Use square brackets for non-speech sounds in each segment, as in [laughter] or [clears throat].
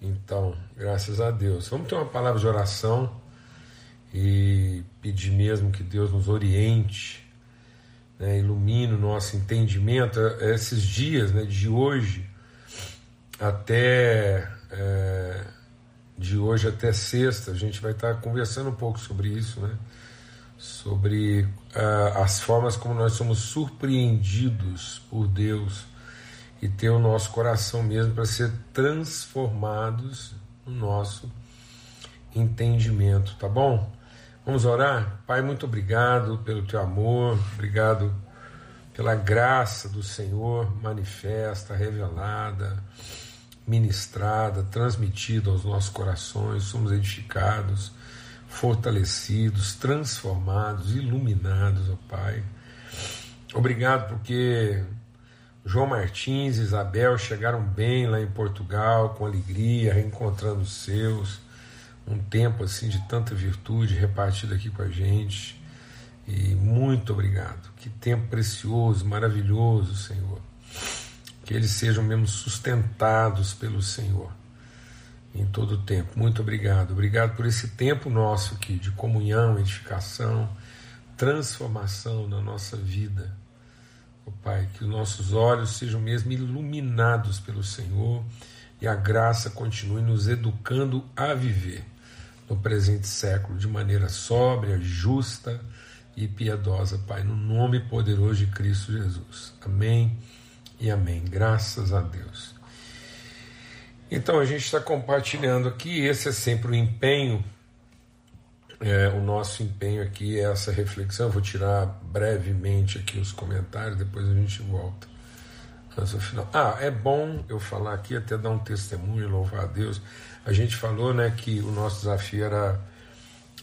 Então, graças a Deus. Vamos ter uma palavra de oração e pedir mesmo que Deus nos oriente, né, ilumine o nosso entendimento. Esses dias, né, de hoje até é, de hoje até sexta, a gente vai estar conversando um pouco sobre isso, né? Sobre uh, as formas como nós somos surpreendidos por Deus e ter o nosso coração mesmo para ser transformados no nosso entendimento, tá bom? Vamos orar? Pai, muito obrigado pelo teu amor, obrigado pela graça do Senhor manifesta, revelada, ministrada, transmitida aos nossos corações, somos edificados, fortalecidos, transformados, iluminados, ó Pai. Obrigado porque João Martins Isabel chegaram bem lá em Portugal, com alegria, reencontrando os seus. Um tempo assim de tanta virtude repartido aqui com a gente. E muito obrigado. Que tempo precioso, maravilhoso, Senhor. Que eles sejam mesmo sustentados pelo Senhor em todo o tempo. Muito obrigado. Obrigado por esse tempo nosso aqui de comunhão, edificação, transformação na nossa vida oh Pai, que os nossos olhos sejam mesmo iluminados pelo Senhor e a graça continue nos educando a viver no presente século de maneira sóbria, justa e piedosa, Pai, no nome poderoso de Cristo Jesus. Amém e amém. Graças a Deus. Então a gente está compartilhando aqui, esse é sempre o empenho é, o nosso empenho aqui é essa reflexão. Vou tirar brevemente aqui os comentários, depois a gente volta. Ah, é bom eu falar aqui, até dar um testemunho, louvar a Deus. A gente falou né, que o nosso desafio era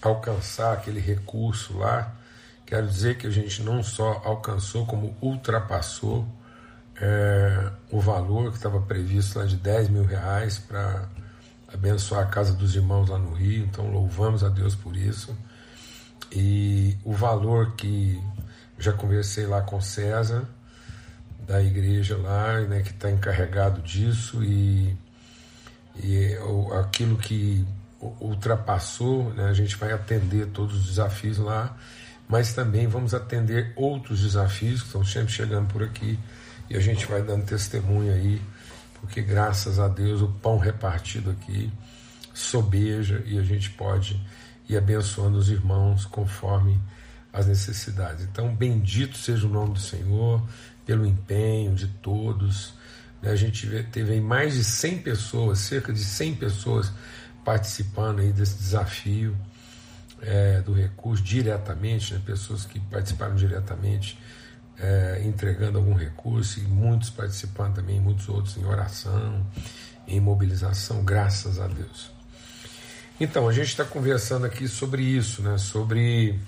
alcançar aquele recurso lá. Quero dizer que a gente não só alcançou, como ultrapassou é, o valor que estava previsto lá de 10 mil reais para abençoar a casa dos irmãos lá no Rio, então louvamos a Deus por isso. E o valor que já conversei lá com César, da igreja lá, né, que está encarregado disso, e, e aquilo que ultrapassou, né, a gente vai atender todos os desafios lá, mas também vamos atender outros desafios que estão sempre chegando por aqui, e a gente vai dando testemunho aí porque graças a Deus o pão repartido aqui sobeja e a gente pode ir abençoando os irmãos conforme as necessidades. Então, bendito seja o nome do Senhor pelo empenho de todos. Né? A gente teve mais de 100 pessoas, cerca de 100 pessoas participando aí desse desafio é, do recurso diretamente, né? pessoas que participaram diretamente é, entregando algum recurso, e muitos participando também, muitos outros em oração, em mobilização, graças a Deus. Então, a gente está conversando aqui sobre isso, né? sobre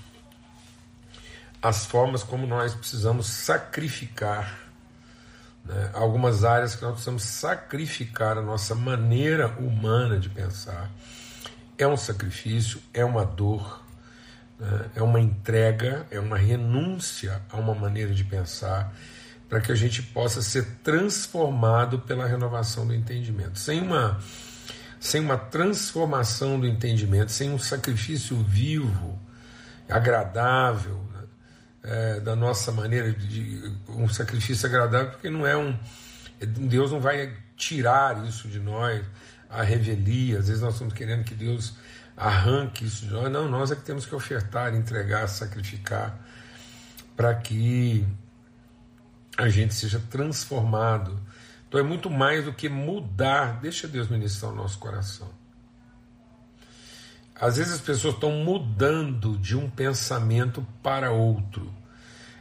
as formas como nós precisamos sacrificar né? algumas áreas que nós precisamos sacrificar a nossa maneira humana de pensar. É um sacrifício, é uma dor? É uma entrega, é uma renúncia a uma maneira de pensar, para que a gente possa ser transformado pela renovação do entendimento. Sem uma, sem uma transformação do entendimento, sem um sacrifício vivo, agradável, né? é, da nossa maneira de. um sacrifício agradável, porque não é um. Deus não vai tirar isso de nós, a revelia. Às vezes nós estamos querendo que Deus arranque isso de nós. Não, nós é que temos que ofertar, entregar, sacrificar, para que a gente seja transformado. Então é muito mais do que mudar. Deixa Deus ministrar o nosso coração. Às vezes as pessoas estão mudando de um pensamento para outro.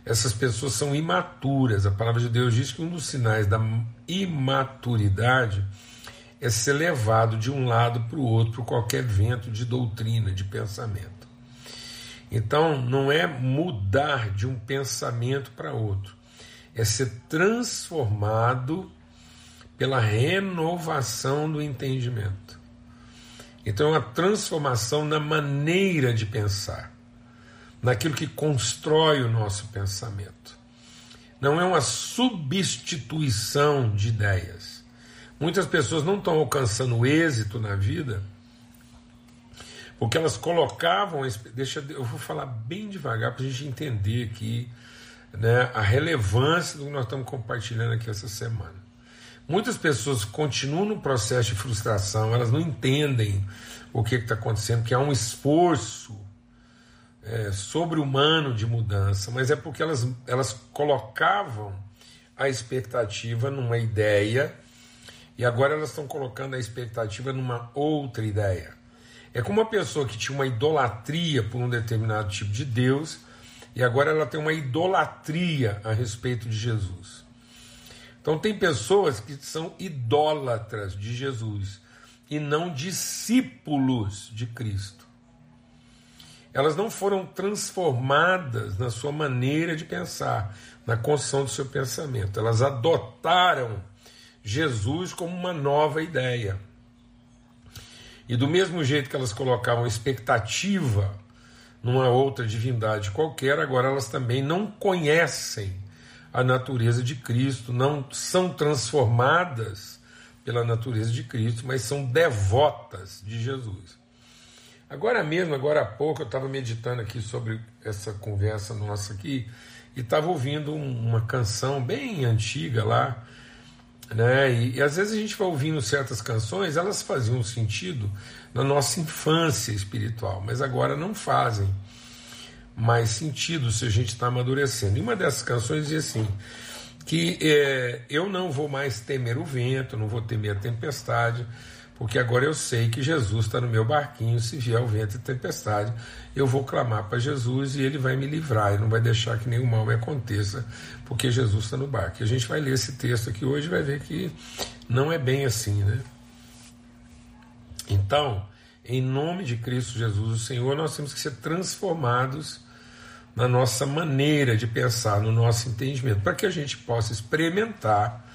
Essas pessoas são imaturas. A palavra de Deus diz que um dos sinais da imaturidade é ser levado de um lado para o outro por qualquer vento de doutrina, de pensamento. Então, não é mudar de um pensamento para outro, é ser transformado pela renovação do entendimento. Então, é uma transformação na maneira de pensar, naquilo que constrói o nosso pensamento. Não é uma substituição de ideias Muitas pessoas não estão alcançando êxito na vida porque elas colocavam. Deixa eu vou falar bem devagar para a gente entender aqui né, a relevância do que nós estamos compartilhando aqui essa semana. Muitas pessoas continuam no processo de frustração, elas não entendem o que está acontecendo, que há um esforço é, sobre-humano de mudança, mas é porque elas, elas colocavam a expectativa numa ideia e agora elas estão colocando a expectativa numa outra ideia. É como uma pessoa que tinha uma idolatria por um determinado tipo de Deus e agora ela tem uma idolatria a respeito de Jesus. Então, tem pessoas que são idólatras de Jesus e não discípulos de Cristo. Elas não foram transformadas na sua maneira de pensar, na construção do seu pensamento. Elas adotaram Jesus como uma nova ideia. E do mesmo jeito que elas colocavam expectativa numa outra divindade qualquer, agora elas também não conhecem a natureza de Cristo, não são transformadas pela natureza de Cristo, mas são devotas de Jesus. Agora mesmo, agora há pouco, eu estava meditando aqui sobre essa conversa nossa aqui e estava ouvindo uma canção bem antiga lá, né? E, e, às vezes a gente vai ouvindo certas canções, elas faziam sentido na nossa infância espiritual, mas agora não fazem mais sentido se a gente está amadurecendo. E uma dessas canções dizia assim: que é, eu não vou mais temer o vento, não vou temer a tempestade, porque agora eu sei que Jesus está no meu barquinho. Se vier o vento e tempestade, eu vou clamar para Jesus e ele vai me livrar e não vai deixar que nenhum mal me aconteça, porque Jesus está no barco. E a gente vai ler esse texto aqui hoje e vai ver que não é bem assim, né? Então, em nome de Cristo Jesus, o Senhor, nós temos que ser transformados na nossa maneira de pensar, no nosso entendimento, para que a gente possa experimentar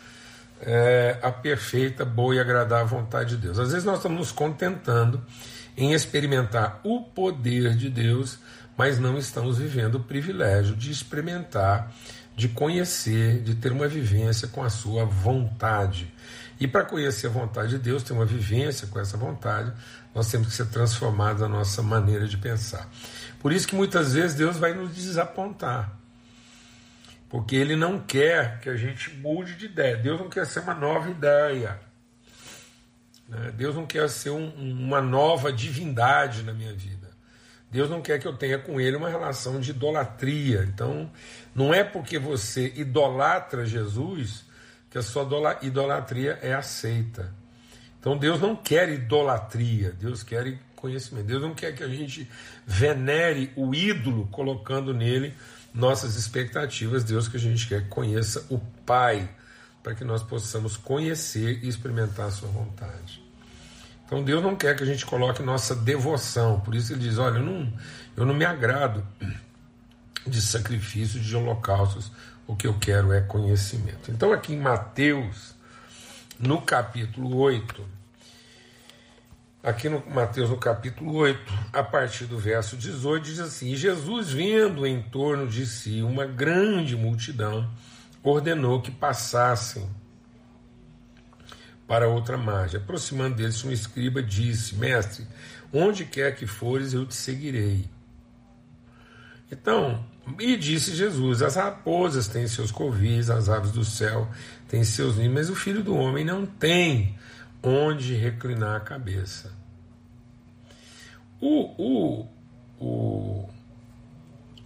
é, a perfeita, boa e agradável vontade de Deus. Às vezes nós estamos nos contentando em experimentar o poder de Deus, mas não estamos vivendo o privilégio de experimentar, de conhecer, de ter uma vivência com a sua vontade. E para conhecer a vontade de Deus, ter uma vivência com essa vontade, nós temos que ser transformados na nossa maneira de pensar. Por isso que muitas vezes Deus vai nos desapontar. Porque Ele não quer que a gente mude de ideia. Deus não quer ser uma nova ideia. Né? Deus não quer ser um, uma nova divindade na minha vida. Deus não quer que eu tenha com Ele uma relação de idolatria. Então, não é porque você idolatra Jesus que a sua idolatria é aceita. Então, Deus não quer idolatria, Deus quer conhecimento. Deus não quer que a gente venere o ídolo colocando nele nossas expectativas. Deus que a gente quer que conheça o Pai, para que nós possamos conhecer e experimentar a sua vontade. Então Deus não quer que a gente coloque nossa devoção. Por isso ele diz: olha, eu não, eu não me agrado de sacrifícios, de holocaustos. O que eu quero é conhecimento. Então, aqui em Mateus, no capítulo 8, Aqui no Mateus, no capítulo 8, a partir do verso 18, diz assim: Jesus, vendo em torno de si uma grande multidão, ordenou que passassem para outra margem. Aproximando deles, um escriba disse: Mestre, onde quer que fores, eu te seguirei. Então, e disse Jesus: As raposas têm seus covis, as aves do céu têm seus ninhos, mas o filho do homem não tem onde reclinar a cabeça. O, o, o,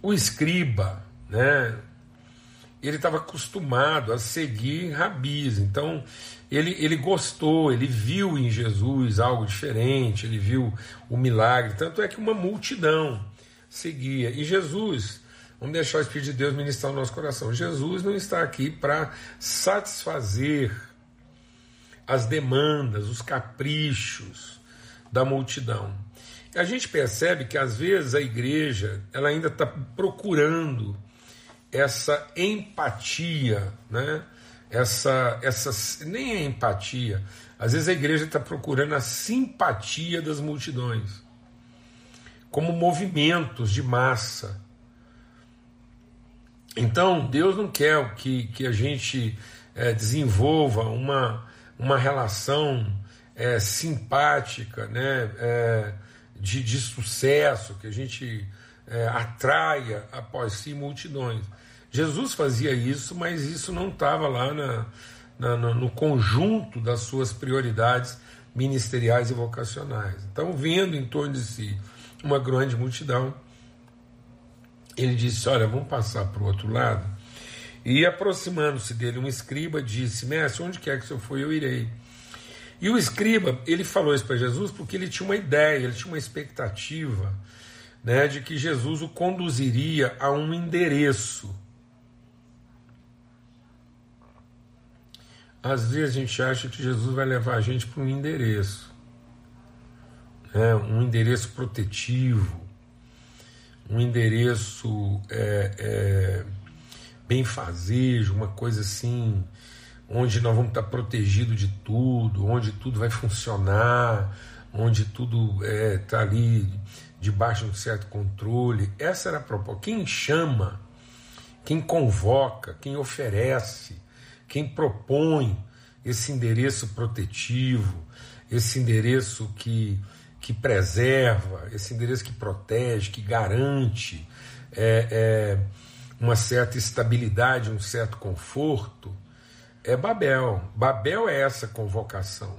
o escriba, né, ele estava acostumado a seguir rabis, então ele, ele gostou, ele viu em Jesus algo diferente, ele viu o milagre, tanto é que uma multidão seguia. E Jesus, vamos deixar o Espírito de Deus ministrar o nosso coração, Jesus não está aqui para satisfazer as demandas, os caprichos da multidão. A gente percebe que às vezes a igreja ela ainda está procurando essa empatia, né? Essa, essa nem é empatia. Às vezes a igreja está procurando a simpatia das multidões, como movimentos de massa. Então Deus não quer que, que a gente é, desenvolva uma uma relação é, simpática, né, é, de, de sucesso, que a gente é, atraia após si multidões. Jesus fazia isso, mas isso não estava lá na, na, no conjunto das suas prioridades ministeriais e vocacionais. Então, vendo em torno de si uma grande multidão, ele disse: Olha, vamos passar para o outro lado. E aproximando-se dele, um escriba disse: Mestre, onde quer que o senhor for, eu irei. E o escriba, ele falou isso para Jesus porque ele tinha uma ideia, ele tinha uma expectativa né, de que Jesus o conduziria a um endereço. Às vezes a gente acha que Jesus vai levar a gente para um endereço, né, um endereço protetivo, um endereço é, é, benfazejo, uma coisa assim, onde nós vamos estar protegidos de tudo, onde tudo vai funcionar, onde tudo está é, tá ali debaixo de um certo controle. Essa era a proposta. Quem chama, quem convoca, quem oferece, quem propõe esse endereço protetivo, esse endereço que, que preserva, esse endereço que protege, que garante é, é, uma certa estabilidade, um certo conforto, é Babel. Babel é essa convocação.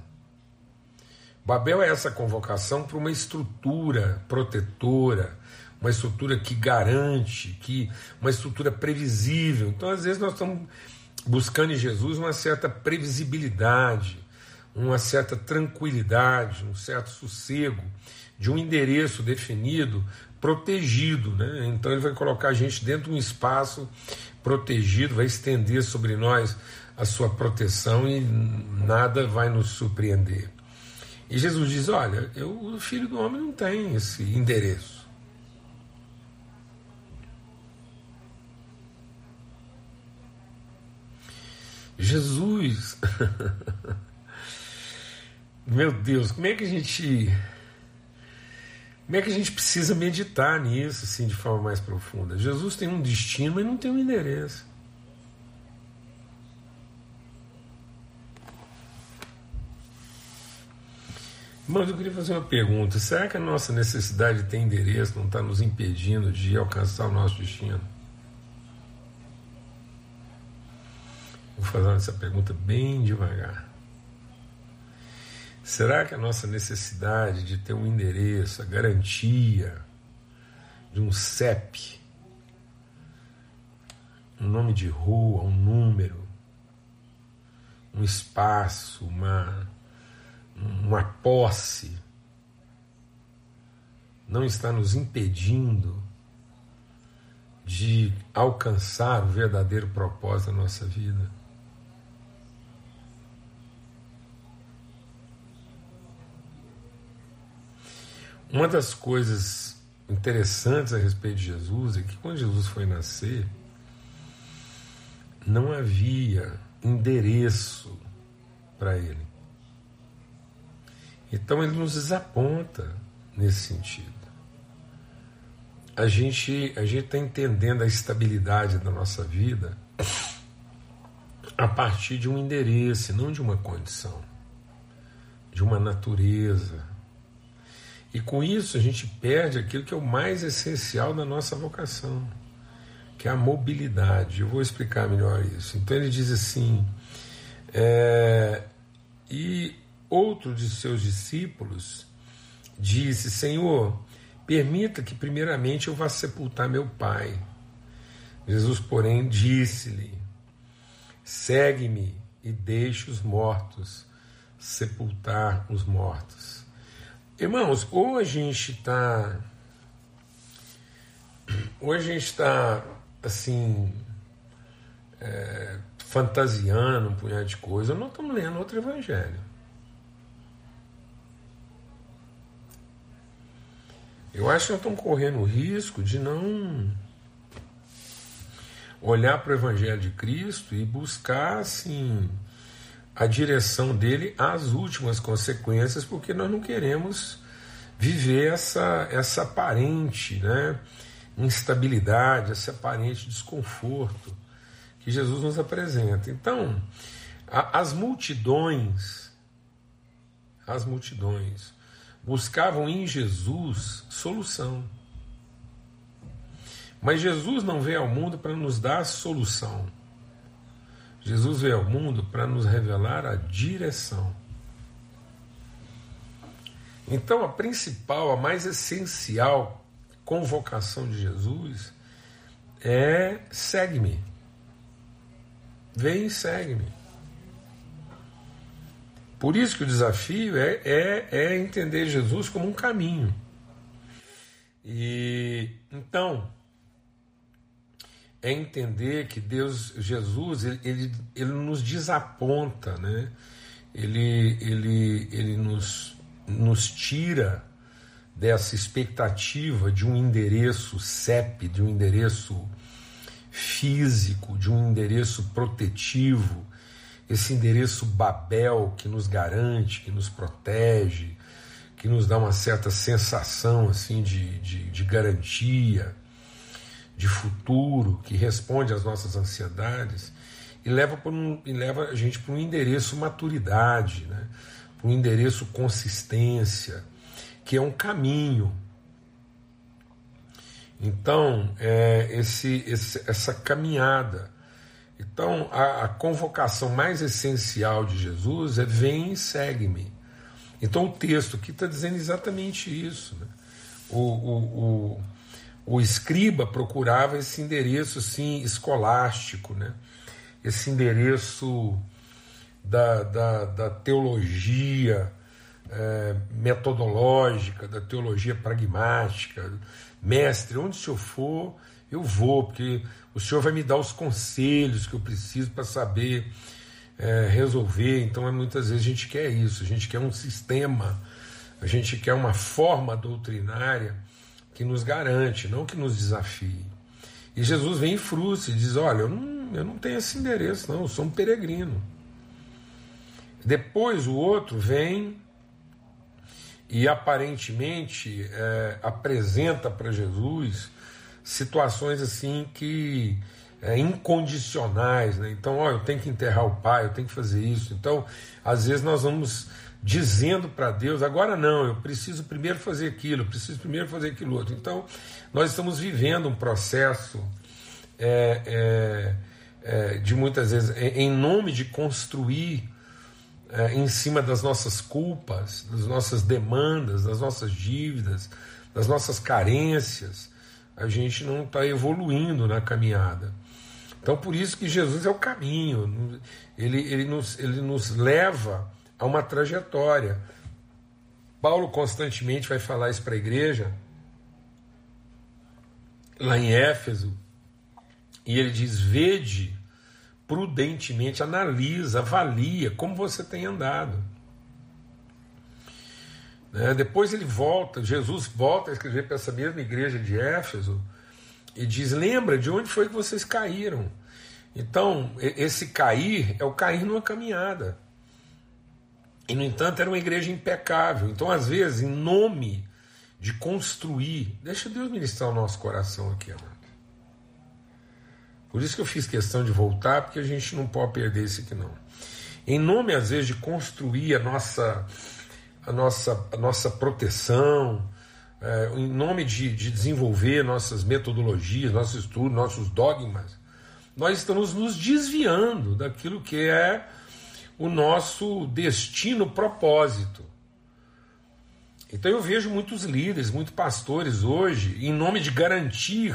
Babel é essa convocação para uma estrutura protetora, uma estrutura que garante, que uma estrutura previsível. Então, às vezes, nós estamos buscando em Jesus uma certa previsibilidade, uma certa tranquilidade, um certo sossego de um endereço definido, protegido. Né? Então, ele vai colocar a gente dentro de um espaço protegido, vai estender sobre nós a sua proteção e nada vai nos surpreender. E Jesus diz: Olha, eu, o filho do homem não tem esse endereço. Jesus, [laughs] meu Deus, como é que a gente, como é que a gente precisa meditar nisso assim de forma mais profunda? Jesus tem um destino, mas não tem um endereço. Mas eu queria fazer uma pergunta: será que a nossa necessidade de ter endereço não está nos impedindo de alcançar o nosso destino? Vou fazer essa pergunta bem devagar. Será que a nossa necessidade de ter um endereço, a garantia de um CEP, um nome de rua, um número, um espaço, uma uma posse, não está nos impedindo de alcançar o verdadeiro propósito da nossa vida. Uma das coisas interessantes a respeito de Jesus é que quando Jesus foi nascer, não havia endereço para ele. Então ele nos desaponta nesse sentido. A gente a gente está entendendo a estabilidade da nossa vida a partir de um endereço, não de uma condição, de uma natureza. E com isso a gente perde aquilo que é o mais essencial da nossa vocação, que é a mobilidade. Eu vou explicar melhor isso. Então ele diz assim: é, e Outro de seus discípulos disse: Senhor, permita que primeiramente eu vá sepultar meu pai. Jesus, porém, disse-lhe: Segue-me e deixe os mortos sepultar os mortos. Irmãos, ou a gente está. Ou a gente está assim. É, fantasiando um punhado de coisa, não estamos lendo outro evangelho. Eu acho que nós estamos correndo o risco de não olhar para o Evangelho de Cristo e buscar assim a direção dele às últimas consequências, porque nós não queremos viver essa, essa aparente né, instabilidade, esse aparente desconforto que Jesus nos apresenta. Então, As multidões, as multidões buscavam em Jesus solução. Mas Jesus não veio ao mundo para nos dar solução. Jesus veio ao mundo para nos revelar a direção. Então, a principal, a mais essencial convocação de Jesus é: segue-me. Vem e segue-me. Por isso que o desafio é, é, é entender Jesus como um caminho. E então é entender que Deus, Jesus, ele, ele, ele nos desaponta, né? ele, ele, ele nos, nos tira dessa expectativa de um endereço CEP, de um endereço físico, de um endereço protetivo, esse endereço Babel que nos garante, que nos protege, que nos dá uma certa sensação assim de, de, de garantia, de futuro, que responde às nossas ansiedades e leva, um, e leva a gente para um endereço maturidade, né? para um endereço consistência, que é um caminho. Então, é esse, esse, essa caminhada. Então, a, a, convocação mais essencial de Jesus é: vem e segue-me. Então, o texto aqui está dizendo exatamente isso. Né? O, o, o, o escriba procurava esse endereço assim, escolástico, né? esse endereço da, da, da teologia é, metodológica, da teologia pragmática. Mestre, onde o senhor for, eu vou, porque o senhor vai me dar os conselhos que eu preciso para saber é, resolver. Então, é, muitas vezes a gente quer isso, a gente quer um sistema, a gente quer uma forma doutrinária que nos garante, não que nos desafie. E Jesus vem em frustra e diz: Olha, eu não, eu não tenho esse endereço, não, eu sou um peregrino. Depois o outro vem e aparentemente é, apresenta para Jesus situações assim que é, incondicionais, né? Então, ó, eu tenho que enterrar o pai, eu tenho que fazer isso. Então, às vezes nós vamos dizendo para Deus, agora não, eu preciso primeiro fazer aquilo, eu preciso primeiro fazer aquilo outro. Então, nós estamos vivendo um processo é, é, é de muitas vezes, em nome de construir é, em cima das nossas culpas, das nossas demandas, das nossas dívidas, das nossas carências, a gente não está evoluindo na caminhada. Então, por isso que Jesus é o caminho, ele, ele, nos, ele nos leva a uma trajetória. Paulo constantemente vai falar isso para a igreja, lá em Éfeso, e ele diz: Vede prudentemente, analisa, avalia como você tem andado. Né? Depois ele volta, Jesus volta a escrever para essa mesma igreja de Éfeso e diz: Lembra de onde foi que vocês caíram? Então, esse cair é o cair numa caminhada. E, no entanto, era uma igreja impecável. Então, às vezes, em nome de construir, deixa Deus ministrar o nosso coração aqui, amado. Por isso que eu fiz questão de voltar, porque a gente não pode perder isso aqui não. Em nome, às vezes, de construir a nossa, a nossa, a nossa proteção, é, em nome de, de desenvolver nossas metodologias, nossos estudos, nossos dogmas, nós estamos nos desviando daquilo que é o nosso destino propósito. Então eu vejo muitos líderes, muitos pastores hoje, em nome de garantir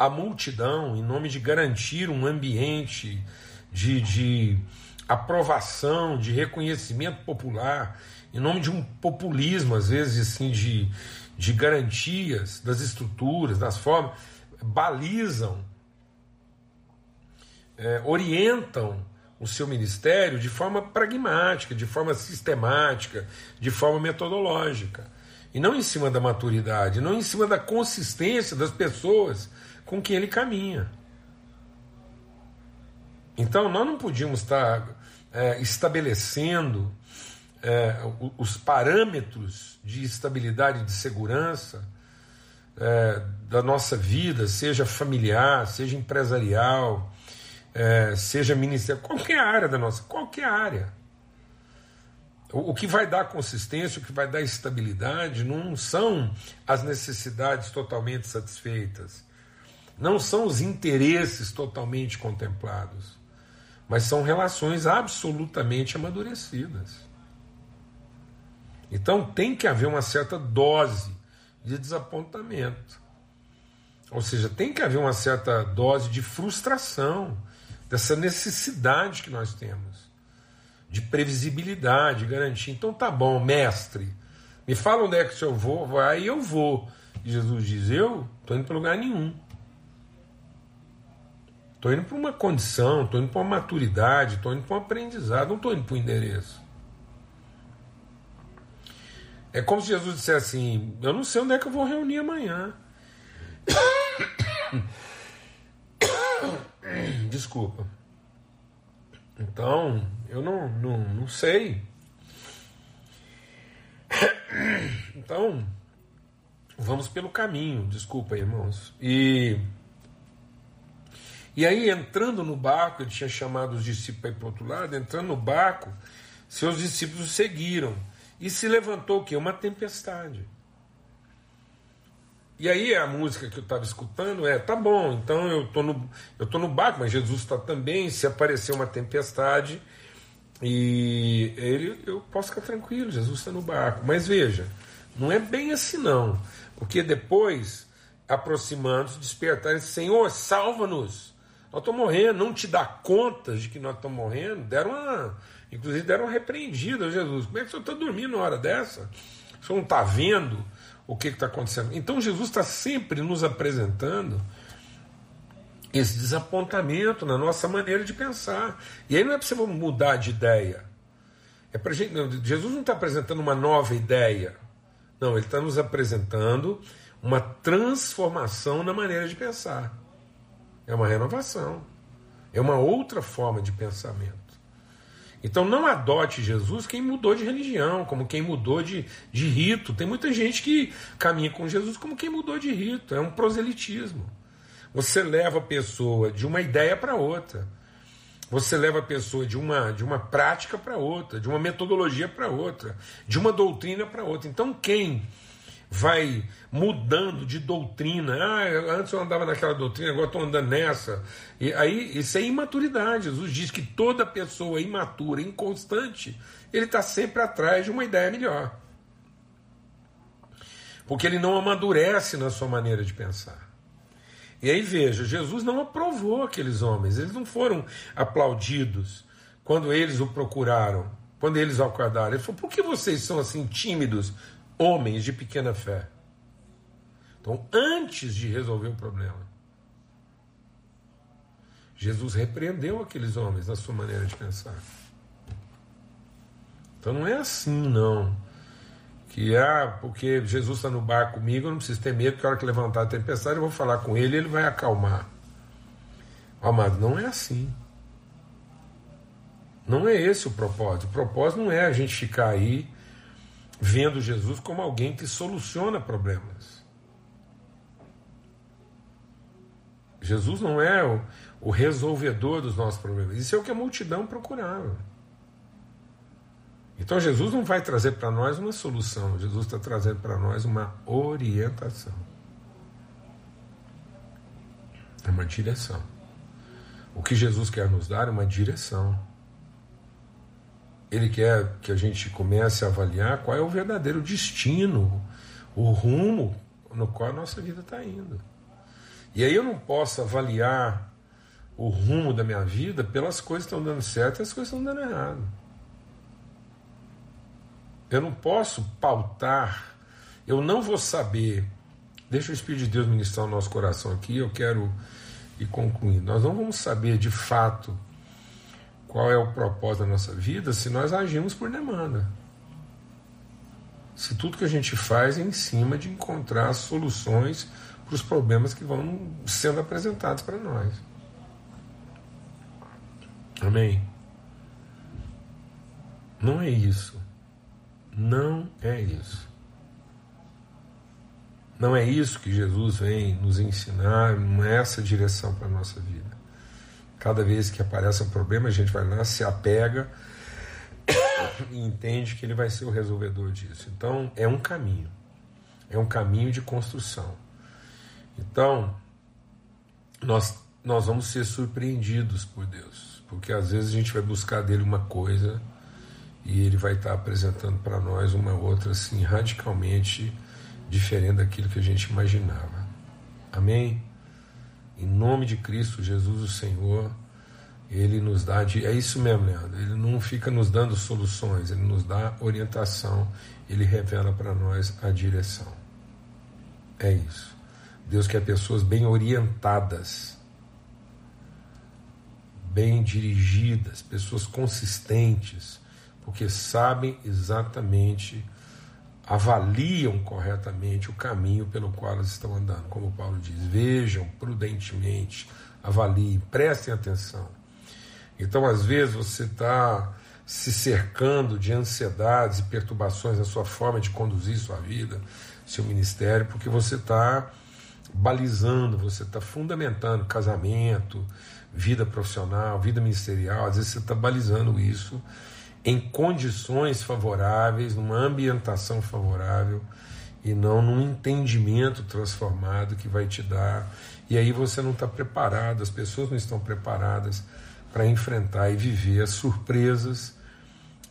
a multidão em nome de garantir um ambiente de, de aprovação, de reconhecimento popular, em nome de um populismo, às vezes, assim, de, de garantias das estruturas, das formas, balizam, é, orientam o seu ministério de forma pragmática, de forma sistemática, de forma metodológica. E não em cima da maturidade, não em cima da consistência das pessoas com que ele caminha. Então nós não podíamos estar é, estabelecendo é, os parâmetros de estabilidade e de segurança é, da nossa vida, seja familiar, seja empresarial, é, seja ministério, qualquer área da nossa, qualquer área. O, o que vai dar consistência, o que vai dar estabilidade, não são as necessidades totalmente satisfeitas, não são os interesses totalmente contemplados, mas são relações absolutamente amadurecidas. Então tem que haver uma certa dose de desapontamento. Ou seja, tem que haver uma certa dose de frustração dessa necessidade que nós temos de previsibilidade, de garantia. Então tá bom, mestre, me fala onde é que o senhor vou, vai e eu vou. E Jesus diz: Eu estou indo para lugar nenhum. Estou indo para uma condição, estou indo para uma maturidade, estou indo para um aprendizado, não estou indo para um endereço. É como se Jesus dissesse assim: Eu não sei onde é que eu vou reunir amanhã. [coughs] [coughs] [clears throat] Desculpa. Então, eu não, não, não sei. [clears throat] Então, vamos pelo caminho, desculpa, irmãos. E, e aí, entrando no barco, ele tinha chamado os discípulos para ir para o outro lado, entrando no barco, seus discípulos seguiram. E se levantou o quê? Uma tempestade. E aí a música que eu estava escutando é, tá bom, então eu tô no, eu tô no barco, mas Jesus está também, se aparecer uma tempestade, e ele, eu posso ficar tranquilo, Jesus está no barco. Mas veja, não é bem assim não, porque depois, aproximando-se, despertaram, Senhor, salva-nos, nós estamos morrendo, não te dá conta de que nós estamos morrendo, deram uma, inclusive deram uma repreendida Jesus, como é que o senhor está dormindo na hora dessa? O senhor não está vendo? O que está acontecendo. Então Jesus está sempre nos apresentando esse desapontamento na nossa maneira de pensar. E aí não é para você mudar de ideia. É pra gente, não, Jesus não está apresentando uma nova ideia. Não, ele está nos apresentando uma transformação na maneira de pensar. É uma renovação. É uma outra forma de pensamento. Então não adote Jesus quem mudou de religião, como quem mudou de, de rito. Tem muita gente que caminha com Jesus como quem mudou de rito. É um proselitismo. Você leva a pessoa de uma ideia para outra. Você leva a pessoa de uma, de uma prática para outra, de uma metodologia para outra, de uma doutrina para outra. Então quem vai mudando de doutrina. Ah, antes eu andava naquela doutrina, agora estou andando nessa. E aí isso é imaturidade. Jesus diz que toda pessoa imatura, inconstante, ele está sempre atrás de uma ideia melhor. Porque ele não amadurece na sua maneira de pensar. E aí veja, Jesus não aprovou aqueles homens, eles não foram aplaudidos quando eles o procuraram, quando eles o acordaram. Ele falou: por que vocês são assim tímidos homens de pequena fé. Então, antes de resolver o problema, Jesus repreendeu aqueles homens na sua maneira de pensar. Então não é assim, não. Que ah, porque Jesus está no bar comigo, eu não preciso ter medo, que a hora que levantar a tempestade eu vou falar com ele e ele vai acalmar. Amado, não é assim. Não é esse o propósito. O propósito não é a gente ficar aí vendo Jesus como alguém que soluciona problemas. Jesus não é o, o resolvedor dos nossos problemas. Isso é o que a multidão procurava. Então Jesus não vai trazer para nós uma solução, Jesus está trazendo para nós uma orientação. É uma direção. O que Jesus quer nos dar é uma direção. Ele quer que a gente comece a avaliar qual é o verdadeiro destino, o rumo no qual a nossa vida está indo. E aí eu não posso avaliar o rumo da minha vida pelas coisas que estão dando certo e as coisas que estão dando errado. Eu não posso pautar, eu não vou saber. Deixa o Espírito de Deus ministrar o nosso coração aqui, eu quero ir concluindo. Nós não vamos saber de fato qual é o propósito da nossa vida se nós agimos por demanda. Se tudo que a gente faz é em cima de encontrar soluções para os problemas que vão sendo apresentados para nós. Amém? Não é isso. Não é isso. Não é isso que Jesus vem nos ensinar, não é essa direção para a nossa vida. Cada vez que aparece um problema, a gente vai lá, se apega [coughs] e entende que ele vai ser o resolvedor disso. Então, é um caminho. É um caminho de construção. Então, nós, nós vamos ser surpreendidos por Deus, porque às vezes a gente vai buscar dele uma coisa e ele vai estar apresentando para nós uma outra assim radicalmente diferente daquilo que a gente imaginava. Amém? Em nome de Cristo Jesus, o Senhor, ele nos dá de, é isso mesmo, Leandro. Ele não fica nos dando soluções, ele nos dá orientação, ele revela para nós a direção. É isso. Deus quer pessoas bem orientadas, bem dirigidas, pessoas consistentes, porque sabem exatamente, avaliam corretamente o caminho pelo qual elas estão andando. Como Paulo diz, vejam prudentemente, avaliem, prestem atenção. Então, às vezes, você está se cercando de ansiedades e perturbações na sua forma de conduzir sua vida, seu ministério, porque você está balizando, você está fundamentando casamento, vida profissional, vida ministerial, às vezes você está balizando isso em condições favoráveis, numa ambientação favorável e não num entendimento transformado que vai te dar. E aí você não está preparado, as pessoas não estão preparadas para enfrentar e viver as surpresas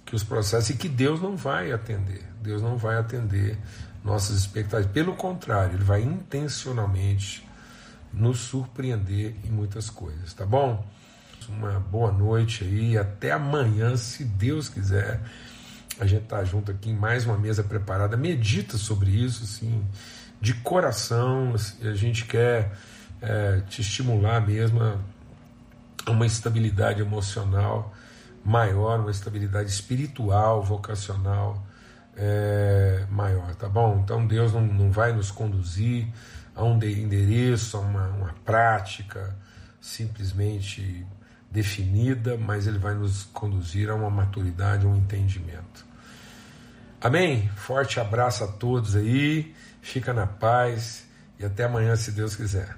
que os processos e que Deus não vai atender. Deus não vai atender nossas expectativas. Pelo contrário, ele vai intencionalmente nos surpreender em muitas coisas, tá bom? Uma boa noite aí, até amanhã, se Deus quiser. A gente tá junto aqui em mais uma mesa preparada. Medita sobre isso, assim, de coração. Assim, a gente quer é, te estimular mesmo a uma estabilidade emocional maior, uma estabilidade espiritual, vocacional é, maior, tá bom? Então Deus não, não vai nos conduzir a um endereço, a uma, uma prática simplesmente definida, mas Ele vai nos conduzir a uma maturidade, um entendimento. Amém? Forte abraço a todos aí, fica na paz e até amanhã, se Deus quiser.